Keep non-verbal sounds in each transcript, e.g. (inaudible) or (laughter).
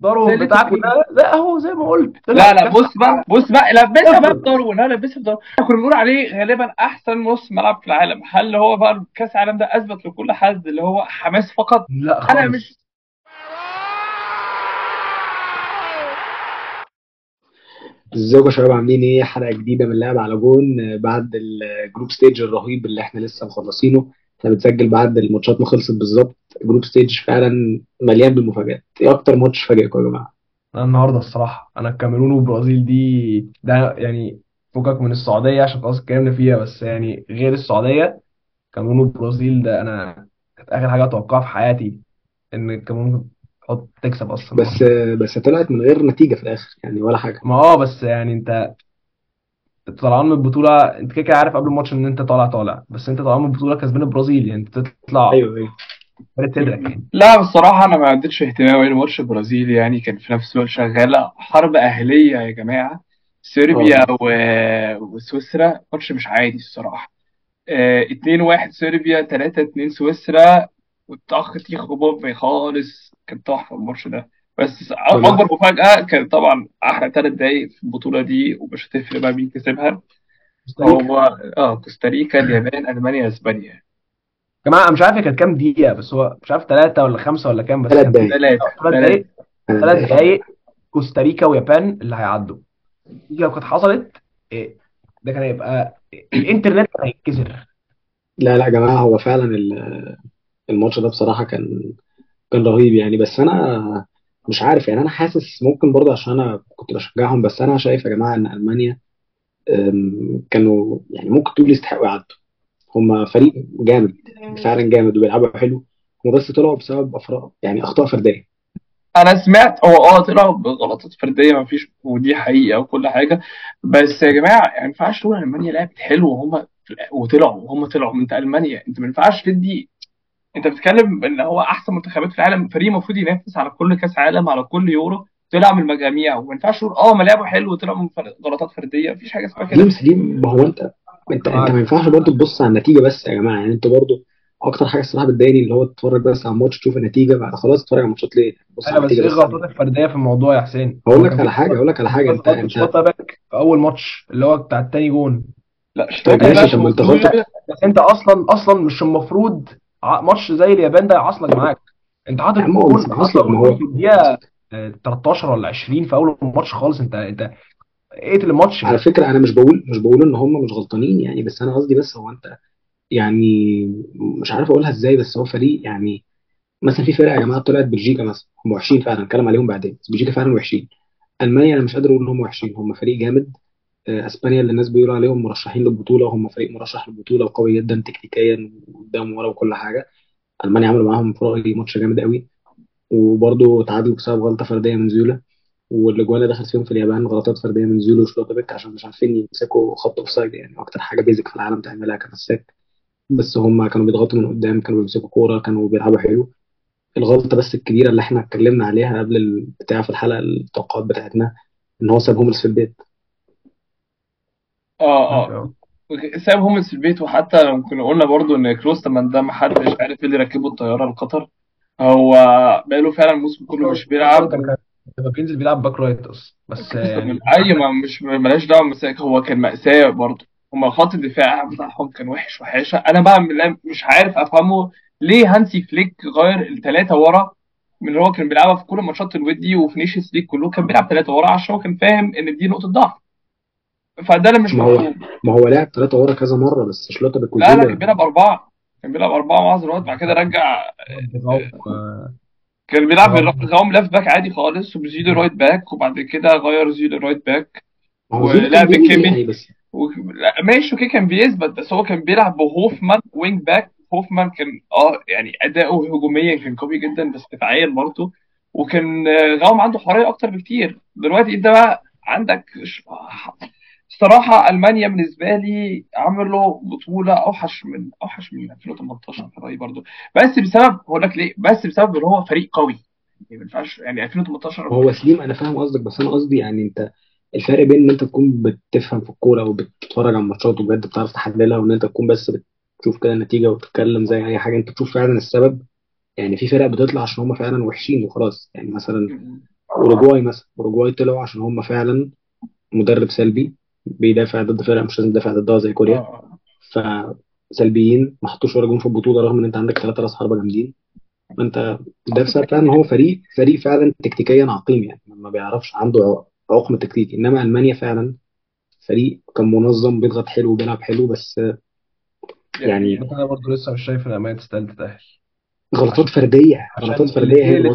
بتقوله. ده ده اهو زي ما قلت. لا لا بص بقى بص بقى لبسها بقى داروين لا لبسها في داروين كنا بنقول عليه غالبا أحسن نص ملعب في العالم. هل هو بقى كأس العالم ده أثبت لكل حد اللي هو حماس فقط؟ لا أنا خالص. مش ازيكم يا شباب؟ عاملين إيه؟ حلقة جديدة من لعب على جون بعد ال group stage الرهيب اللي إحنا لسه مخلصينه. إحنا بنسجل بعد الماتشات ما خلصت بالظبط. group stage فعلا مليان بالمفاجآت. إيه أكتر ماتش فاجئكم يا جماعة؟ أنا النهارده الصراحة أنا الكاميرون والبرازيل دي ده يعني فكك من السعودية عشان خلاص اتكلمنا فيها بس يعني غير السعودية الكاميرون والبرازيل ده أنا كانت آخر حاجة اتوقعها في حياتي إن الكاميرون تحط تكسب أصلا. بس بس طلعت من غير نتيجة في الآخر يعني ولا حاجة. ما آه بس يعني أنت أنت طالعان من البطولة انت كده كده عارف قبل الماتش ان انت طالع طالع بس انت طالعان من البطولة كسبان البرازيل يعني انت تطلع أيوه أيوه. يعني. لا بصراحة أنا ما اديتش اهتمام لماتش البرازيل يعني كان في نفس الوقت شغالة حرب أهلية يا جماعة. صربيا آه. و... وسويسرا ماتش مش عادي الصراحة. آه، 2-1 صربيا 3-2 سويسرا والطخ تيخ بومبي خالص. كان تحفة الماتش ده. بس ولا أكبر مفاجأة كان طبعا أحلى ثلاث دقايق في البطولة دي ومش هتفرق بقى مين كسبها. هو آه كوستاريكا اليابان ألمانيا أسبانيا. يا جماعة أنا مش عارف كانت كام دقيقة بس هو مش عارف ثلاثة ولا خمسة ولا كام بس ثلاث ثلاثة ثلاث دقايق. كوستاريكا ويابان اللي هيعدوا. دي لو كانت حصلت إيه، ده كان هيبقى الإنترنت كان هيتكسر. لا لا يا جماعة هو فعلا ال- الماتش ده بصراحة كان كان رهيب يعني. بس أنا مش عارف يعني أنا حاسس ممكن برضه عشان أنا كنت بشجعهم بس أنا شايف يا جماعة إن ألمانيا كانوا يعني ممكن تقول يستحقوا يعدوا. هم فريق جامد فعلا جامد وبيلعبوا حلو. هم بس طلعوا بسبب افراط يعني أخطاء فردية. أنا سمعت هو آه طلعوا بغلطات فردية ما فيش ودي حقيقة وكل حاجة. بس يا جماعة يعني ما ينفعش تقول ألمانيا لعبت حلو وهم وطلعوا وهم طلعوا. أنت ألمانيا أنت ما ينفعش تدي انت بتتكلم ان هو احسن منتخبات في العالم فريق المفروض ينافس على كل كاس عالم على كل يورو. طلع من المجاميع وما ينفعش تقول آه ما لعبوا حلو وطلعوا من غلطات فردية. مفيش حاجة اسمها كده. بس دي ما هو انت انت انت ما ينفعش برضه تبص على النتيجة بس يا جماعة. يعني انت برضه أكتر حاجة الصراحة بتضايقني اللي هو تتفرج بس على الماتش تشوف النتيجة بعد خلاص تتفرج على الماتشات ليه؟ بص أيوه بس إيه الغلطات الفردية في الموضوع يا حسين؟ هقول لك على حاجة هقول لك على حاجة. انت انت شوطه back في أول ماتش اللي هو بتاع التاني جون؟ لا طيب ماشي back طب انت بس أنت أصلا أصلا مش المفروض ماتش زي اليابان ده يعصلج معاك. انت حاطط حاطط معصلك ما هو الدقيقة آه، 13 ولا 20 في أول الماتش خالص. انت انت اقتل الماتش على فكرة أنا مش بقول مش بقول إن هم مش غلطانين يعني بس أنا قصدي بس هو أنت يعني مش عارف أقولها إزاي بس هو فريق يعني مثلا في فرق يا جماعة طلعت بلجيكا مثلا هم وحشين فعلا هنتكلم عليهم بعدين بس بلجيكا فعلا وحشين. ألمانيا أنا مش قادر أقول إن هم وحشين هم فريق جامد. آه، إسبانيا اللي الناس بيقولوا عليهم مرشحين للبطولة هم فريق مرشح للبطولة وقوي جدا تكتيكيا وقدام ورا وكل حاجة. ألمانيا عملوا معاهم في رايي ماتش جامد قوي. وبرضه تعادلوا بسبب غلطة فردية من زيولا. والأجوان اللي دخلت فيهم في اليابان غلطات فردية من زيولا وشلوتوفيك عشان مش عارفين يمسكوا خط أوفسايد يعني. أكتر حاجة بيزك في العالم تعملها كمساك بس هم كانوا بيضغطوا من قدام كانوا بيمسكوا كورة كانوا بيلعبوا حلو. الغلطة بس الكبيرة اللي إحنا اتكلمنا عليها قبل البتاع في الحلقة التوقعات بتاعتنا إن هو ساب هوملز في البيت. آه آه. ساب هوملز في البيت وحتى لو كنا قلنا برضو إن كلوسترمان ده ما حدش عارف إيه اللي ركبه الطيارة لقطر. هو بقاله فعلا الموسم كله مش بيلعب. بينزل بيلعب back right أصلا. بس يعني اي ما مش ملاش دعوة بمساك هو كان مأساة برضه هما خط الدفاع بتاعهم كان وحش وحاشة. أنا بقى مش عارف أفهمه ليه هانسي فليك غير الثلاثة ورا من اللي هو كان بيلعبها في كل ماتشات الودي وفي Nations League كله كان بيلعب ثلاثة ورا عشان هو كان فاهم إن دي نقطة ضعف. فده اللي مش ما هو مفهوم. ما هو لعب ثلاثة ورا كذا مرة بس شلوتربيك لا لا كان بيلعب أربعة. كان بيلعب أربعة مع زروات بعد كده رجع آه، كان بيلعب آه. راوم left back عادي خالص وبزوله right back وبعد كده غير زوله right back. ولعب كيمي. يعني بس و... لا، ماشي okay كان بيثبت بس هو كان بيلعب بهوفمان wing back. هوفمان كان آه يعني أداؤه هجوميا كان قوي جدا بس دفاعيا برضه. وكان آه، راوم عنده حرية أكتر بكتير. دلوقتي أنت بقى عندك الصراحه ألمانيا بالنسبة لي عملوا بطولة أوحش من أوحش من 2018 في رأيي برضه بس بسبب هقول لك ليه بس بسبب إن هو فريق قوي. يعني ما ينفعش يعني 2018 هو سليم أنا فاهم قصدك بس أنا قصدي يعني أنت الفرق بين إن أنت تكون بتفهم في الكورة وبتتفرج على الماتشات وبجد بتعرف تحللها وإن أنت تكون بس بتشوف كده النتيجة وتتكلم زي أي حاجة أنت تشوف فعلا السبب. يعني في فرق بتطلع عشان هم فعلا وحشين وخلاص. يعني مثلا اوروجواي مثلا اوروجواي طلعوا عشان هم فعلا مدرب سلبي. بيدافع ضد فرق مش لازم يدافع ضدها زي كوريا. آه. فسلبيين ما حطوش ولا جون في البطولة رغم إن أنت عندك ثلاثة راس حربة جامدين. انت ده بسبب فعلا إن هو فريق فريق فعلا تكتيكيا عقيم يعني ما بيعرفش عنده عقم تكتيكي. إنما ألمانيا فعلا فريق كان منظم بيضغط حلو وبيلعب حلو بس يعني بس أنا برضه لسه مش شايف إن ألمانيا تستاهل تتأهل. غلطات فردية غلطات فردية هي اللي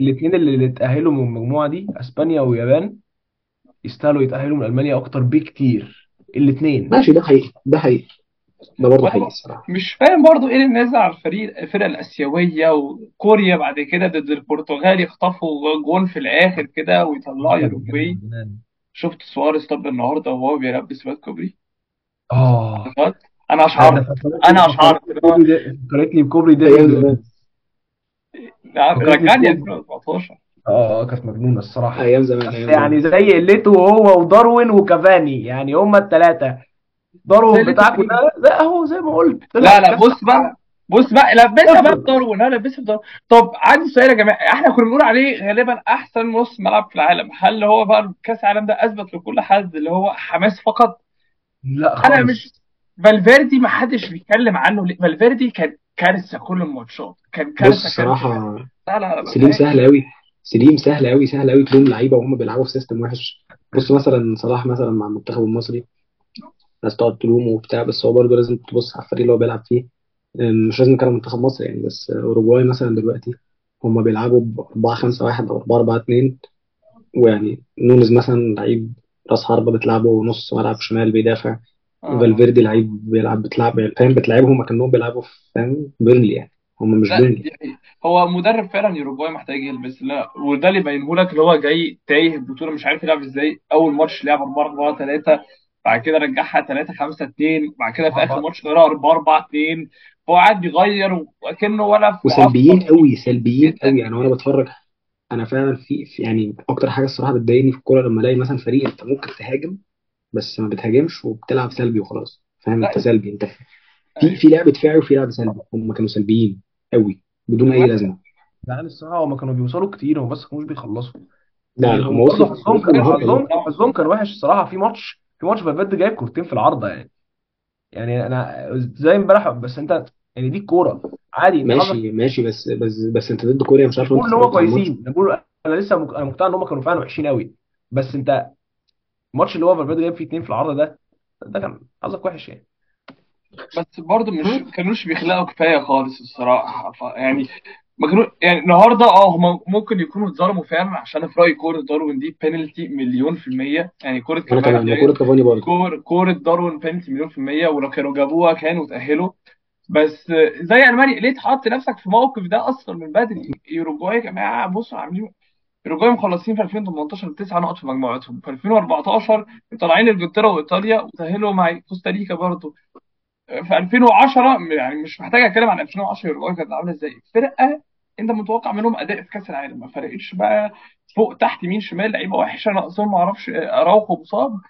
الاثنين اللي اتأهلوا من المجموعة دي أسبانيا واليابان يستاهلوا يتأهلوا من ألمانيا أكتر بكتير. الاثنين ماشي ده حقيقي ده حقيقي. ده برضه حقيقي الصراحة. مش فاهم برضو إيه النازع على الفريق الفرق الآسيوية وكوريا بعد كده ضد البرتغال يخطفوا جون في الآخر كده ويطلعوا جنان شفت سواريز طب النهارده وهو بيلبس واد كوبري؟ آه. أنا اشعرت أنا اشعرت فكرتني بكوبري ده لويس فكرتني رجعني بكوبري. 2014 آه آه كانت مجنونة الصراحة. أيام زمان يعني زمان. زي قلته هو وداروين وكافاني. يعني هما الثلاثة زي داروين بتاعكم ده ده اهو زي ما قلت. لا لا بص بقى بص بقى لبسها بقى بداروين أنا لبسها بداروين طب عندي سؤال يا جماعة. إحنا كنا بنقول عليه غالبا أحسن نص ملعب في العالم. هل هو بقى كأس العالم ده أثبت لكل حد اللي هو حماس فقط؟ لا أنا مش خالص فالفيردي ما حدش بيتكلم عنه. ليه فالفيردي كان كارثة كل الماتشات. كان بص كارثة كارثة. الصراحه لا لا لا. سليم سهل قوي سليم سهل قوي سهل قوي تلوم لعيبة وهم بيلعبوا في system وحش. بص مثلا صلاح مثلا مع المنتخب المصري ناس تقعد تلومه وبتاع بس هو برضه لازم تبص على الفريق اللي هو بيلعب فيه. مش لازم نتكلم منتخب مصر يعني بس اوروجواي مثلا دلوقتي هم بيلعبوا ب 4 5 1 أو 4 4 2 ويعني نونيز مثلا لعيب راس حربة بتلعبه نص ملعب شمال بيدافع. آه. فالفيردي لعيب بيلعب بتلعب فاهم؟ بتلعبهم كأنهم بيلعبوا في فاهم؟ بيرنلي يعني. هم مش لا حقيقة. هو مدرب فعلا يوروجواي محتاج يلبس لا وده اللي يبينه لك اللي هو جاي تايه البطولة مش عارف يلعب إزاي. أول ماتش لعب 4 4 3 بعد كده رجعها 3 5 2 بعد كده في آخر ماتش غيرها 4 4 2 هو قاعد يغير وكأنه ولا في وسلبيين قوي سلبيين جدا قوي. يعني وأنا بتفرج أنا فعلا في, في يعني أكتر حاجة الصراحة بتضايقني في الكورة لما ألاقي مثلا فريق أنت ممكن تهاجم بس ما بتهاجمش وبتلعب سلبي وخلاص. فاهم؟ أنت سلبي. أنت في أيوة. في لعب دفاعي وفي لعب سلبي. هم كانوا سلبيين. قوي بدون أي لازمة. يعني الصراحة هما كانوا بيوصلوا كتير هم بس كانوش بيخلصوا. لا يعني لا هم برضه وصلوا حظهم كان حظهم حظهم كان وحش الصراحة. في ماتش في ماتش فالفيردي جايب كورتين في العارضة يعني. يعني أنا زي امبارح بس أنت يعني دي الكورة عادي ماشي ماشي بس بس بس أنت ضد كوريا مش عارف بقول إن هم كويسين. بقول أنا لسه مك... أنا مقتنع إن هم كانوا فعلا وحشين قوي بس أنت الماتش اللي هو فالفيردي جايب فيه اتنين في العارضة ده ده كان حظك وحش يعني. بس برضه مش ها كانوش بيخلقوا كفاية خالص الصراحة. ف- يعني ما كانوا يعني النهارده آه هم ممكن يكونوا اتظلموا فعلا عشان في رايي كورة داروين دي بينالتي مليون في المية. يعني كورة كافاني كمان دي وكورة كافاني برضه. كور كورة داروين بينالتي مليون في المية ولو كانوا جابوها كانوا تاهلوا بس زي ألمانيا ليه تحط نفسك في موقف ده أصلا من بدري؟ يوروجواي يا جماعة بصوا عاملين يوروجواي مخلصين في 2018 بتسع نقط في مجموعتهم. في 2014 طالعين إنجلترا وإيطاليا وتأهلوا مع كوستاريكا برضه. في 2010 يعني مش محتاج أتكلم عن 2010 يوروجواي كانت عاملة إزاي؟ فرقة أنت متوقع منهم أداء في كأس العالم ما فرقتش بقى فوق تحت يمين شمال لعيبة وحشة ناقصهم ما أعرفش أراوخو مصاب.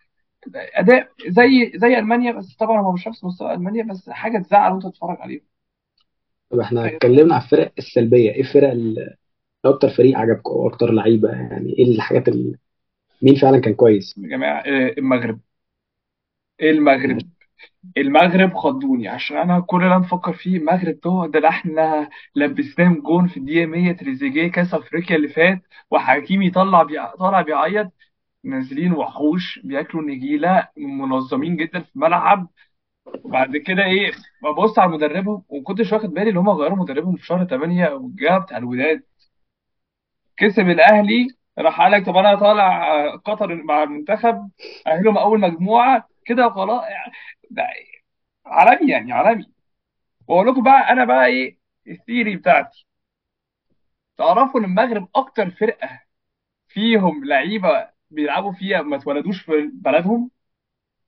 أداء زي زي ألمانيا بس طبعا هو مش نفس مستوى ألمانيا بس حاجة تزعل وأنت تتفرج عليهم. طب إحنا اتكلمنا على الفرق السلبية إيه الفرق ال- أكتر فريق عجبكم أو أكتر لعيبة؟ يعني إيه الحاجات اللي مين فعلا كان كويس؟ يا جماعة آه، المغرب. المغرب؟ المغرب خضوني. عشان أنا كل اللي أنا بفكر فيه المغرب ده ده اللي إحنا لبسناهم جون في الدقيقه 100 تريزيجيه كأس أفريقيا اللي فات وحكيمي طلع بيع... طالع بيعيط. نازلين وحوش بياكلوا نجيلة منظمين جدا في الملعب. وبعد كده إيه ببص على مدربهم وما كنتش واخد بالي إن هم غيروا مدربهم في شهر 8 والجهه بتاع الوداد كسب الأهلي راح قال لك طب أنا طالع قطر مع المنتخب أهلهم أول مجموعة كده خلاص ده عالمي يعني عالمي واقول لكم بقى أنا بقى إيه الثيري بتاعتي. تعرفوا إن المغرب أكتر فرقة فيهم لعيبة بيلعبوا فيها ما اتولدوش في بلدهم؟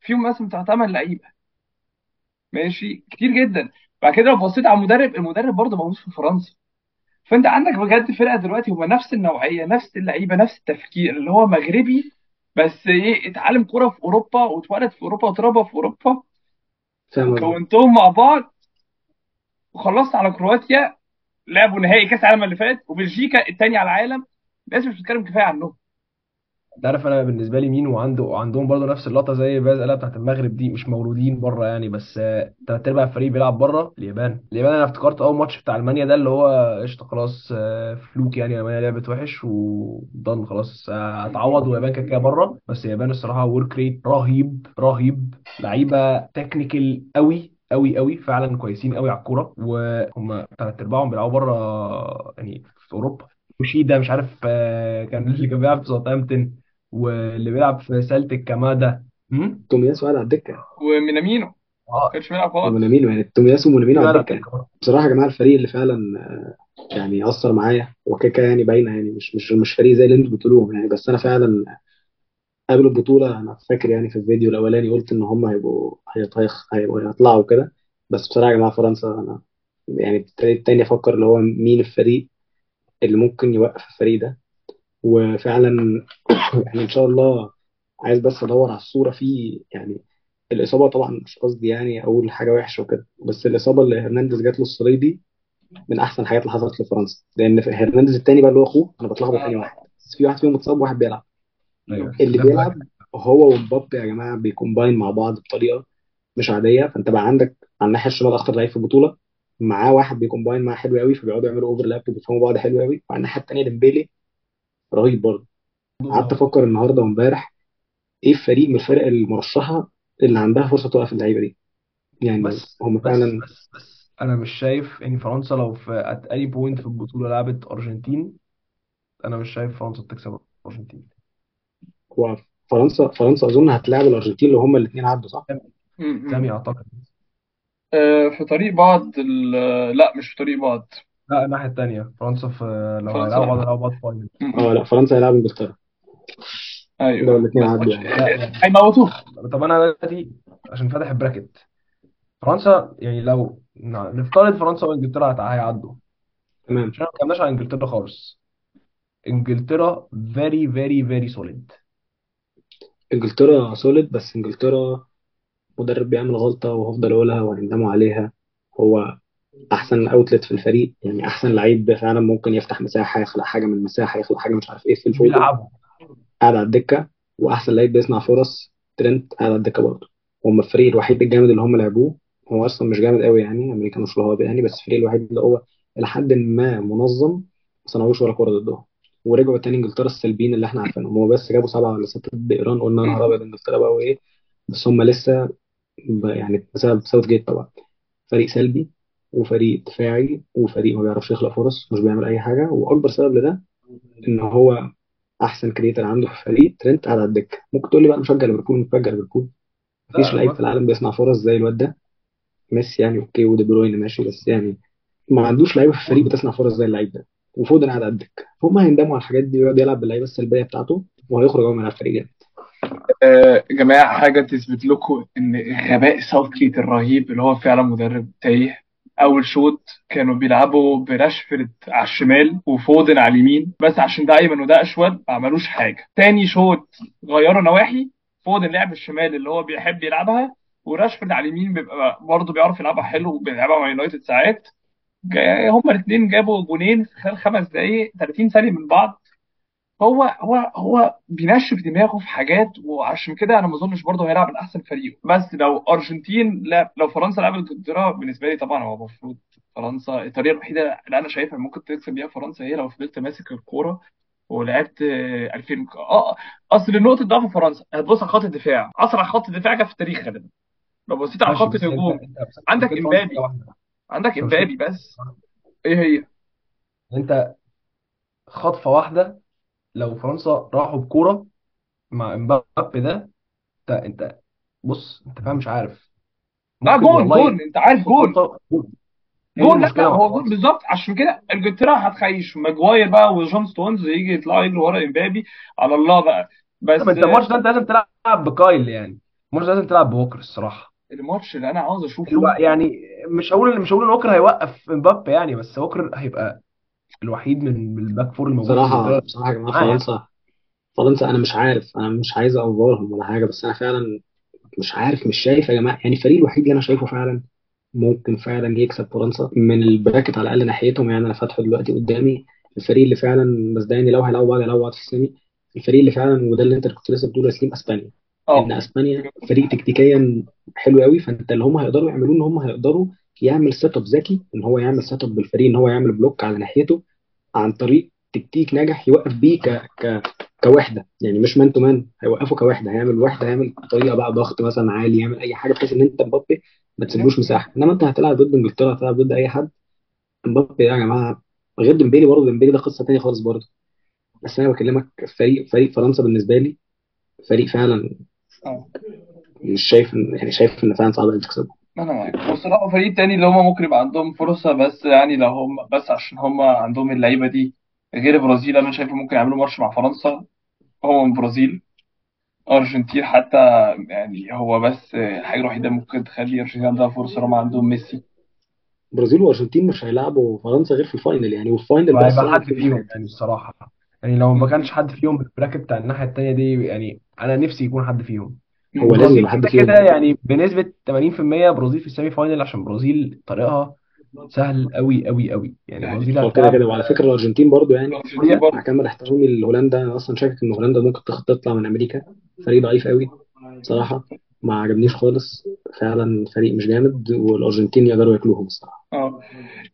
فيهم مثلا بتاع 8 لعيبة. ماشي؟ كتير جدا. بعد كده لو بصيت على المدرب المدرب برضه موجود في فرنسا. فأنت عندك بجد فرقة دلوقتي هم نفس النوعية نفس اللعيبة نفس التفكير اللي هو مغربي بس إيه اتعلم كورة في أوروبا واتولد في أوروبا واتربى في أوروبا. وكونتهم مع بعض وخلصت على كرواتيا لعبوا نهائي كأس العالم اللي فات وبلجيكا الثاني على العالم. الناس مش بتتكلم كفاية عنهم. انت عارف أنا بالنسبة لي مين وعنده وعندهم برضه نفس اللقطه زي باز قالها بتاعت المغرب دي مش مولودين بره يعني بس تلات ارباع الفريق بيلعب بره اليابان. اليابان أنا افتكرت اول ماتش بتاع ألمانيا ده اللي هو قشطة خلاص آه، fluke يعني ألمانيا لعبت وحش وضل خلاص هتعوض واليابان كده كده بره. بس اليابان الصراحة work rate رهيب رهيب لعيبة technical قوي قوي قوي فعلا كويسين قوي على الكورة. وهم تلات ارباعهم بيلعبوا بره يعني في أوروبا. ويوشيدا مش عارف آه، كان اللي كان بيلعب في ساوثهامبتون واللي بيلعب في سلتك كمادا هم؟ تومياسو قاعد على الدكة. ومينامينو. ما آه كانش بيلعب خالص ومينامينو يعني تومياسو ومينامينو على الدكة. يعني بصراحة يا جماعة الفريق اللي فعلا آه، يعني أثر معايا وكيكا يعني باينة يعني مش مش مش فريق زي اللي أنتوا بتقولوهم يعني. بس أنا فعلا قبل البطولة أنا فاكر يعني في الفيديو الأولاني قلت إن هم هيبقوا هيطيخ هيبقوا هيطلعوا كده. بس بصراحة يا جماعة فرنسا أنا يعني ابتديت تاني أفكر اللي هو مين الفريق اللي ممكن يوقف الفريق ده. وفعلا (coughs) يعني إن شاء الله عايز بس أدور على الصورة في يعني الإصابة طبعا مش قصدي يعني أقول حاجة وحشة وكده بس الإصابة اللي هرنانديز جات له الصليبي من أحسن الحاجات اللي حصلت لفرنسا. لأن هرنانديز التاني بقى اللي هو أخوه أنا بتلخبط تاني واحد. بس في واحد فيهم متصاب وواحد بيلعب. أيوه. اللي بيلعب هو ومبابي يا جماعة بي combine مع بعض بطريقة مش عادية. فأنت بقى عندك على الناحية الشمال أخطر لعيب في البطولة معاه واحد بي combine معاه حلو قوي فبيقعدوا يعملوا overlap وبيفهموا بعض حلو قوي وعلى الناحية التانية ديمبيلي رهيب برضه. قعدت أفكر النهارده وإمبارح إيه الفريق من الفرق المرشحة اللي عندها فرصة توقف اللعيبة دي؟ يعني بس هم بس فعلا بس بس. أنا مش شايف إن فرنسا لو في at any point في البطولة لعبت أرجنتين أنا مش شايف فرنسا تكسب الارجنتين هو فرنسا فرنسا أظن هتلاعب الأرجنتين لو هم الاثنين عدوا صح؟ سامي. أعتقد. آه، في طريق بعض ال- لا مش في طريق بعض. لا الناحية التانية. فرنسا في لو فرنسا هيلعبوا بعض لا هيلعبوا بعض final آه. لا فرنسا هيلعب انجلترا. لو أيوه. الاثنين بس عدوا ماتش يعني. لا هيموتوه. طب أنا دلوقتي عشان فاتح ال bracket. فرنسا يعني لو نفترض فرنسا وإنجلترا هيعدوا. تمام. عشان ما اتكلمناش عن إنجلترا خالص. إنجلترا very very very solid. إنجلترا solid بس إنجلترا مدرب بيعمل غلطة وهفضل أقولها وهيندموا عليها. هو أحسن outlet في الفريق. يعني أحسن لعيب فعلا ممكن يفتح مساحة يخلق حاجة من المساحة يخلق حاجة مش عارف إيه في بيلعبوا. قاعد على الدكة وأحسن لعيب بيصنع فرص ترينت قاعد على الدكة برضه. هم الفريق الوحيد الجامد اللي هم لعبوه. هو أصلا مش جامد قوي يعني أمريكا مش رهيب يعني بس الفريق الوحيد اللي هو إلى حد ما منظم ما صنعوش ولا كوره ضدهم ورجعوا تاني إنجلترا السلبيين اللي إحنا عارفينهم. هم بس جابوا سبعة ولا ستة ضد ايران قلنا نهار أبيض إنجلترا بقى وإيه. بس هم لسه يعني بسبب ساوث جيت طبعا. فريق سلبي وفريق دفاعي وفريق ما بيعرفش يخلق فرص مش بيعمل أي حاجة. وأكبر سبب لده إن هو أحسن creator عنده في الفريق ترينت قاعد على الدكة. ممكن تقول لي بقى مشجع ليفربول مشجع ليفربول. مفيش لعيب في العالم بيصنع فرص زي الواد ده. ميسي يعني okay ودي بروين ماشي. بس يعني ما عندوش لعيبة في الفريق بتصنع فرص زي اللعيب ده. وفودن قاعد على الدكة. هم هيندموا على الحاجات دي ويقعد يلعب باللعيبة السلبية بتاعته وهيخرج هو من الفريق جامد. آه، يا جماعة حاجة تثبت لكم إن غباء ساوثجيت الرهيب اللي هو فعلا مدرب تايه أول شوط كانوا بيلعبوا براشفورد على الشمال وفودن على اليمين بس عشان ده أيمن وده أشول ما عملوش حاجة. تاني شوط غيروا نواحي فودن لعب الشمال اللي هو بيحب يلعبها وراشفورد على اليمين بيبقى برضه بيعرف يلعبها حلو وبيلعبها مع يونايتد ساعات. هما الاثنين جابوا جونين في خلال خمس دقايق 30 ثانية من بعض هو هو هو بينشف دماغه في حاجات وعشان كده أنا ما أظنش برضه هيلعب من أحسن فريقه. بس لو أرجنتين لا لو فرنسا لعبت انجلترا بالنسبة لي طبعا هو المفروض فرنسا. الطريقة الوحيدة اللي أنا شايفها ممكن تكسب بيها فرنسا هي لو فضلت ماسك الكورة ولعبت آه، 2000 آه أصل نقطة ضعف فرنسا. هتبص على خط الدفاع. اسرع خط دفاع جه في التاريخ غالبا. لو بصيت على خط الهجوم عندك إمبابي. عندك إمبابي بس. إيه هي؟ أنت خطفة واحدة لو فرنسا راحوا بكورة مع إمبابي ده أنت أنت بص أنت فاهم مش عارف. لا ممكن جون والله جون أنت عارف جون. فرنسا. هي جول لا لا المشكلة مع هو جول فرنسا. بالظبط. عشان كده إنجلترا هتخش. ماجواير بقى وجون ستونز يجي يطلعوا يجروا ورا إمبابي على الله بقى. طب بس انت الماتش ده أنت لازم تلعب بكايل يعني. الماتش ده لازم تلعب بووكر الصراحة. الماتش اللي أنا عاوز ألو... اشوفه يعني مش هقول مش هقول إن ووكر هيوقف إمبابي يعني بس ووكر هيبقى الوحيد من الباك فور الموجود انجلترا بصراحه يا يعني فرنسا فرنسا أنا مش عارف. أنا مش عايز انظرهم ولا حاجة بس أنا فعلا مش عارف مش شايف يا جماعة. يعني الفريق الوحيد اللي أنا شايفه فعلا ممكن فعلا يكسب فرنسا من ال bracket على الأقل ناحيتهم. يعني أنا فاتحه دلوقتي قدامي الفريق اللي فعلا يعني لو هيلعبوا بعض هيلعبوا بعض في ال semi. الفريق اللي فعلا وده اللي أنت كنت لسه بتقوله يا سليم أسبانيا. ان أسبانيا فريق تكتيكيا حلو قوي. فأنت اللي هم هيقدروا يعملوه إن هم هيقدروا يعمل set up ذكي إن هو يعمل set up بالفريق إن هو يعمل block على ناحيته. عن طريق تكتيك ناجح يوقف بيه ك... ك... كوحدة. يعني مش man to man هيوقفه كوحدة. هيعمل وحدة هيعمل طريقة بقى ضغط مثلا عالي يعمل أي حاجة بحيث إن أنت مبابي ما تسيبلوش مساحة. إنما أنت هتلعب ضد إنجلترا هتلعب ضد أي حد مبابي يا جماعة. غير ديمبيلي برضه ديمبيلي ده قصة تانية خالص برضه. بس أنا بكلمك فريق فريق فرنسا بالنسبة لي فريق فعلا آه. مش شايف يعني شايف إن فعلا صعب إنك تكسبه. أنا معاك والصراحه فريق تاني اللي هم ممكن يبقى عندهم فرصة بس يعني لو هم بس عشان هم عندهم اللعيبة دي غير البرازيل أنا شايف ممكن يعملوا ماتش مع فرنسا هو من البرازيل أرجنتين حتى يعني هو بس الحاجة الوحيدة ممكن تخلي أرجنتين عندها فرصة هم عندهم ميسي. البرازيل والارجنتين مش هيلعبوا فرنسا غير في ال final يعني وال final بقى وهيبقى الصراحه حد فيه فيهم يعني الصراحة. يعني لو ما كانش حد فيهم بال bracket بتاع الناحية التانية دي يعني أنا نفسي يكون حد فيهم. هو لازم البرازيل يبقى حد كده كده فيهم. يعني بنسبة 80% برازيل في ال semi final عشان البرازيل طريقها سهل قوي قوي قوي يعني يعني البرازيل هو كده هتلعب كده وعلى فكرة الأرجنتين برضو يعني مع برضه كامل احترامي لهولندا. أنا أصلا شاكك إن هولندا ممكن تطلع من أمريكا. فريق ضعيف قوي بصراحة. ما عجبنيش خالص. فعلا فريق مش جامد والأرجنتين يقدروا ياكلوهم الصراحة. آه.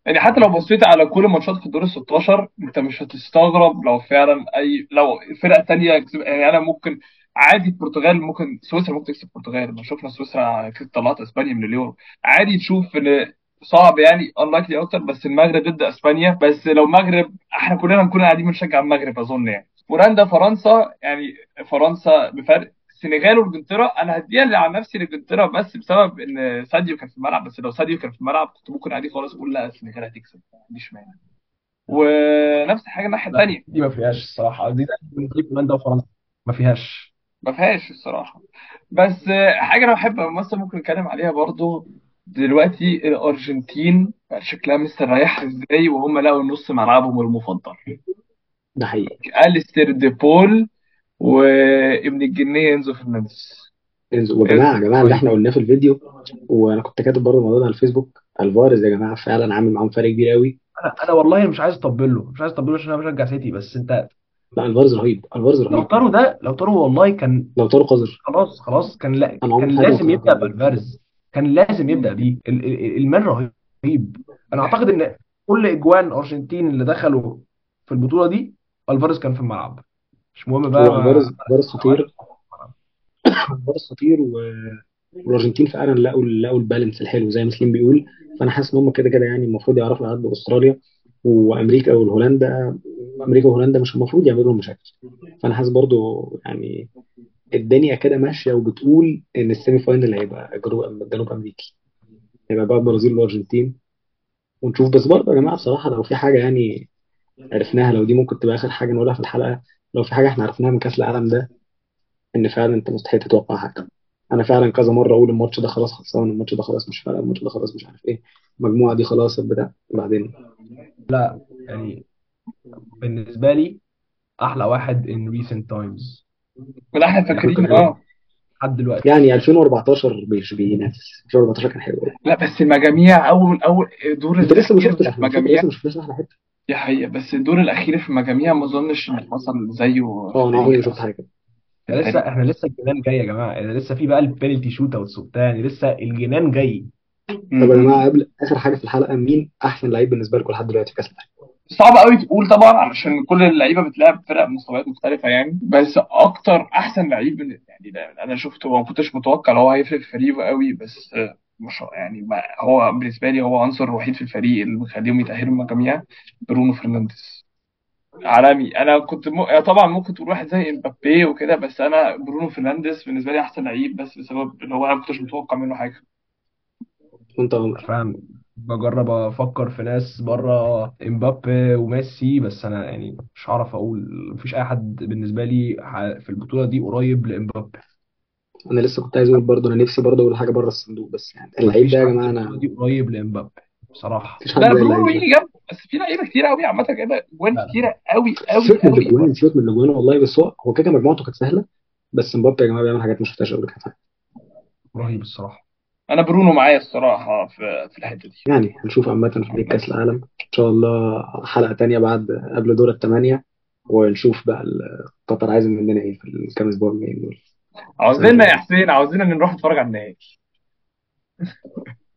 يعني حتى لو بصيت على كل ماتشات في الدور ال 16 أنت مش هتستغرب لو فعلا اي لو فرقة تانية كسب- يعني أنا ممكن عادي البرتغال ممكن سويسرا ممكن تكسب البرتغال. ما شفنا سويسرا طلعت إسبانيا من اليورو. عادي تشوف إن صعب يعني unlikely أكتر بس المغرب ضد إسبانيا. بس لو المغرب إحنا كلنا نكون قاعدين بنشجع المغرب أظن يعني. هولندا فرنسا يعني فرنسا بفرق. السنغال وانجلترا أنا هديها اللي على نفسي لإنجلترا بس بسبب إن ساديو كان في الملعب. بس لو ساديو كان في الملعب كنت ممكن عادي خالص أقول لا السنغال هتكسب. ما عنديش مانع. ونفس الحاجة الناحية الثانية دي ما فيهاش الصراحة. دي هولندا وفرنسا. ما فيهاش. ما فيهاش الصراحة. بس حاجة أنا بحب مثلا ممكن نتكلم عليها برضو دلوقتي الأرجنتين شكلها مستريح إزاي وهم لقوا نص ملعبهم المفضل. ده حقيقي. أليستير دي بول وابن الجنية إنزو فرنانديز. انزو وجماعة يا جماعة اللي إحنا قلناه في الفيديو وأنا كنت كاتب برضه الموضوع ده على الفيسبوك ألفاريز يا جماعة فعلا عامل معاهم فرق كبير قوي أنا أنا والله مش عايز أطبل له مش عايز أطبل له عشان أنا بشجع سيتي بس أنت لا الفاريز رهيب الفاريز لو رهيب طاروا ده لو طاروا والله كان لو طارق قذر. خلاص خلاص كان لا كان لازم يبدأ بالفارز كان لازم يبدأ بيه. ال- ال- المان رهيب. أنا أعتقد إن كل إجوان أرجنتين اللي دخلوا في البطولة دي الفارز كان في الملعب. مش مهم بقى ألفاريز ألفاريز خطير. ألفاريز خطير و... والأرجنتين فعلا لقوا لقوا البالانس الحلو زي ما سليم بيقول. فأنا حاسس إن هم كده كده يعني المفروض يعرفوا يعدوا أستراليا. وأمريكا والهولندا أمريكا وهولندا مش المفروض يعملوا لهم مشاكل. فأنا حاسس برضو يعني الدنيا كده ماشية وبتقول إن ال semi final هيبقى جنوب امريكي هيبقى بقى البرازيل والأرجنتين. ونشوف بس برضه يا جماعة بصراحة لو في حاجة يعني عرفناها لو دي ممكن تبقى آخر حاجة نقولها في الحلقة لو في حاجة إحنا عرفناها من كأس العالم ده إن فعلا أنت مستحيل تتوقع حاجة. أنا فعلا كذا مرة أقول الماتش ده خلاص خلصان الماتش ده خلاص مش فارق الماتش ده خلاص مش عارف إيه. المجموعة دي خلاص البتاع بعدين لا يعني بالنسبة لي أحلى واحد in recent times. وده إحنا على فاكرين آه. لحد دلوقتي. يعني 2014 مش بينافس. 2014 كان حلو. قوي لا بس المجاميع أول أول دور أنت لسه ما الأخير شفتش إحنا المجاميع لسه ما شفناش أحلى حتة. دي حقيقة بس الدور الأخير في المجاميع ما أظنش إن حصل زيه. آه أنا عمري ما شفت حاجة كده. إحنا لسه إحنا لسه الجنان جاي يا جماعة. يعني لسه في بقى البينالتي شوت أوتس وبتاع. يعني لسه الجنان جاي. طب يا جماعة قبل آخر حاجة في الحلقة مين أحسن لعيب بالنسبة لكم لحد دلوقتي في كأس العالم؟ صعب قوي تقول طبعا علشان كل اللعيبة بتلعب فرق مستويات مختلفة يعني. بس أكتر أحسن لعيب من- يعني أنا شفته وما كنتش متوقع لو هو هيفرق في فريقه قوي بس آه، مش يعني ما هو بالنسبة لي هو عنصر الوحيد في الفريق اللي مخليهم يتأهلوا المجاميع برونو فرنانديز. عالمي. أنا كنت م... طبعا ممكن تقول واحد زي إمبابي وكده بس أنا برونو فرنانديز بالنسبة لي أحسن لعيب بس بسبب اللي هو أنا ما كنتش متوقع منه حاجة. وأنت فاهم بجرب أفكر في ناس بره إمبابي وميسي بس أنا يعني مش هعرف أقول مفيش أي حد بالنسبة لي ح- في البطولة دي قريب لإمبابي. أنا لسه كنت عايز أقول برضه أنا نفسي برضه أقول حاجة بره الصندوق بس يعني اللعيب مفيش ده يا حد في جماعة البطولة أنا دي قريب لإمبابي بصراحة. مفيش حد لا زي برونو اللعيب ده. جنب بس في لعيبة كتير قوي عامة جايبة جوان لا لا. كتيرة قوي قوي سيبك من قوي الأجوان سيبك من الأجوان والله بس هو هو كده مجموعته كانت سهلة بس مبابي يا جماعة بيعمل حاجات ما شفتهاش قبل كده رهيب الصراحة. أنا برونو معايا الصراحة في في الحتة دي. يعني هنشوف عامة في كأس العالم. إن شاء الله حلقة تانية بعد قبل دور الثمانية ونشوف بقى قطر عايزة مننا إيه في الكام أسبوع الجايين دول. عاوزيننا يا حسين عاوزيننا نروح نتفرج على النهائي. (laughs)